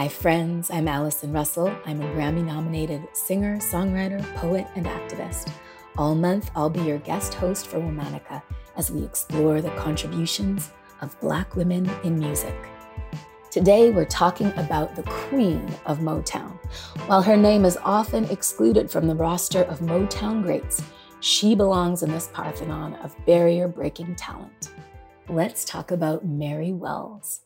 Hi, friends. I'm Allison Russell. I'm a Grammy nominated singer, songwriter, poet, and activist. All month, I'll be your guest host for Womanica as we explore the contributions of Black women in music. Today, we're talking about the queen of Motown. While her name is often excluded from the roster of Motown greats, she belongs in this Parthenon of barrier breaking talent. Let's talk about Mary Wells.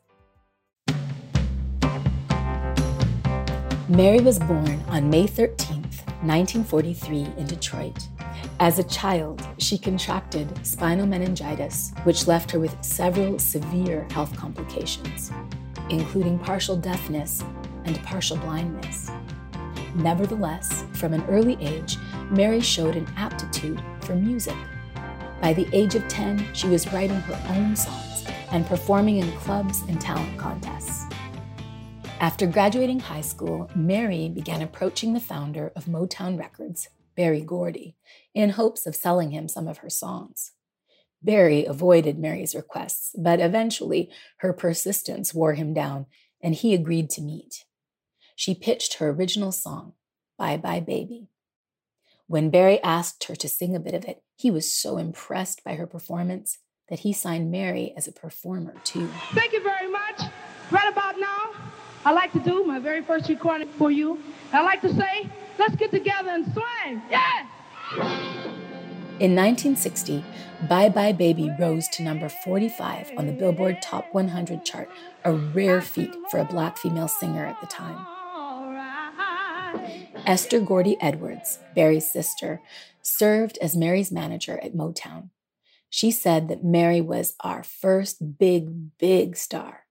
Mary was born on May 13, 1943, in Detroit. As a child, she contracted spinal meningitis, which left her with several severe health complications, including partial deafness and partial blindness. Nevertheless, from an early age, Mary showed an aptitude for music. By the age of 10, she was writing her own songs and performing in clubs and talent contests. After graduating high school, Mary began approaching the founder of Motown Records, Berry Gordy, in hopes of selling him some of her songs. Berry avoided Mary's requests, but eventually her persistence wore him down and he agreed to meet. She pitched her original song, Bye Bye Baby. When Berry asked her to sing a bit of it, he was so impressed by her performance that he signed Mary as a performer too. Thank you very much. Right about now, I like to do my very first recording for you. I'd like to say, let's get together and swing. Yeah! In 1960, Bye Bye Baby rose to number 45 on the Billboard Top 100 chart, a rare feat for a black female singer at the time. Esther Gordy Edwards, Berry's sister, served as Mary's manager at Motown. She said that Mary was our first big, big star.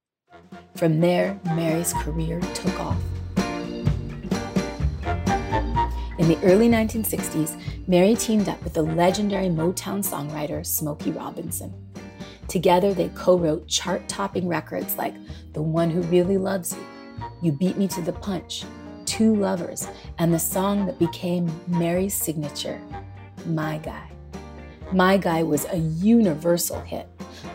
From there, Mary's career took off. In the early 1960s, Mary teamed up with the legendary Motown songwriter Smokey Robinson. Together, they co wrote chart topping records like The One Who Really Loves You, You Beat Me to the Punch, Two Lovers, and the song that became Mary's signature, My Guy. My Guy was a universal hit.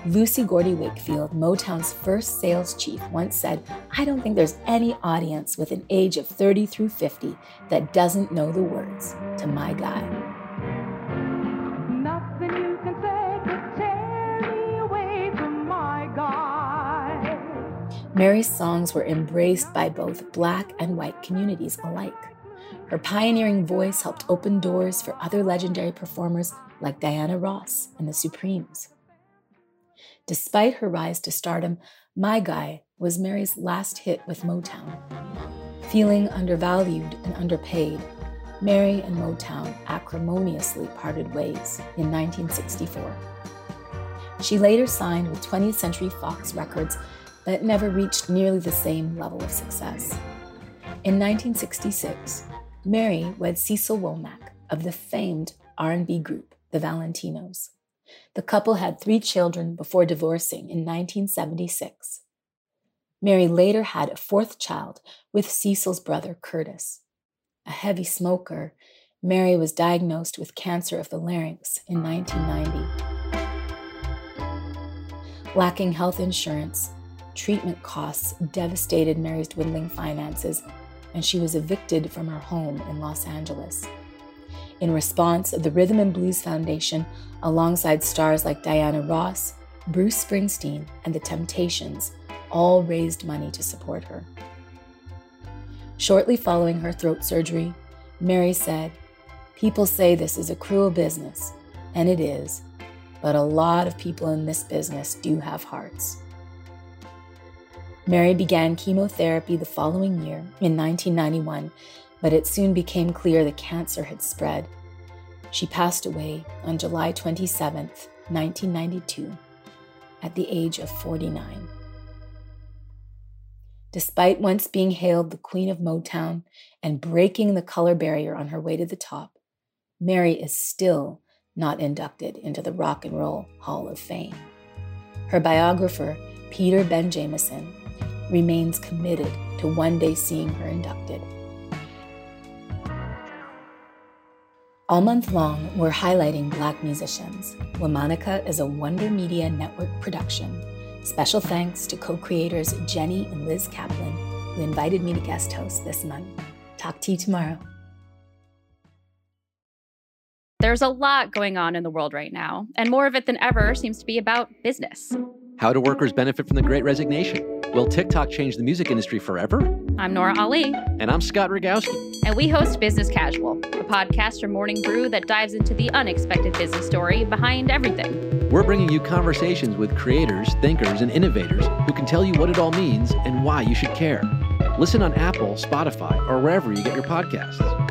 Lucy Gordy Wakefield, Motown's first sales chief, once said, I don't think there's any audience with an age of 30 through 50 that doesn't know the words to My Guy. Mary's songs were embraced by both black and white communities alike. Her pioneering voice helped open doors for other legendary performers like Diana Ross and the Supremes. Despite her rise to stardom, My Guy was Mary's last hit with Motown. Feeling undervalued and underpaid, Mary and Motown acrimoniously parted ways in 1964. She later signed with 20th Century Fox Records, but never reached nearly the same level of success. In 1966, Mary wed Cecil Womack of the famed R&B group the Valentinos. The couple had three children before divorcing in 1976. Mary later had a fourth child with Cecil's brother Curtis. A heavy smoker, Mary was diagnosed with cancer of the larynx in 1990. Lacking health insurance, treatment costs devastated Mary's dwindling finances, and she was evicted from her home in Los Angeles. In response, the Rhythm and Blues Foundation, alongside stars like Diana Ross, Bruce Springsteen, and The Temptations, all raised money to support her. Shortly following her throat surgery, Mary said, People say this is a cruel business, and it is, but a lot of people in this business do have hearts. Mary began chemotherapy the following year, in 1991, but it soon became clear the cancer had spread. She passed away on July 27, 1992, at the age of 49. Despite once being hailed the queen of Motown and breaking the color barrier on her way to the top, Mary is still not inducted into the Rock and Roll Hall of Fame. Her biographer, Peter Benjaminson, remains committed to one day seeing her inducted. All month long, we're highlighting Black musicians. Womanica is a Wonder Media Network production. Special thanks to co creators Jenny and Liz Kaplan, who invited me to guest host this month. Talk to you tomorrow. There's a lot going on in the world right now, and more of it than ever seems to be about business. How do workers benefit from the great resignation? Will TikTok change the music industry forever? I'm Nora Ali. And I'm Scott Rogowsky. And we host Business Casual, a podcast from Morning Brew that dives into the unexpected business story behind everything. We're bringing you conversations with creators, thinkers, and innovators who can tell you what it all means and why you should care. Listen on Apple, Spotify, or wherever you get your podcasts.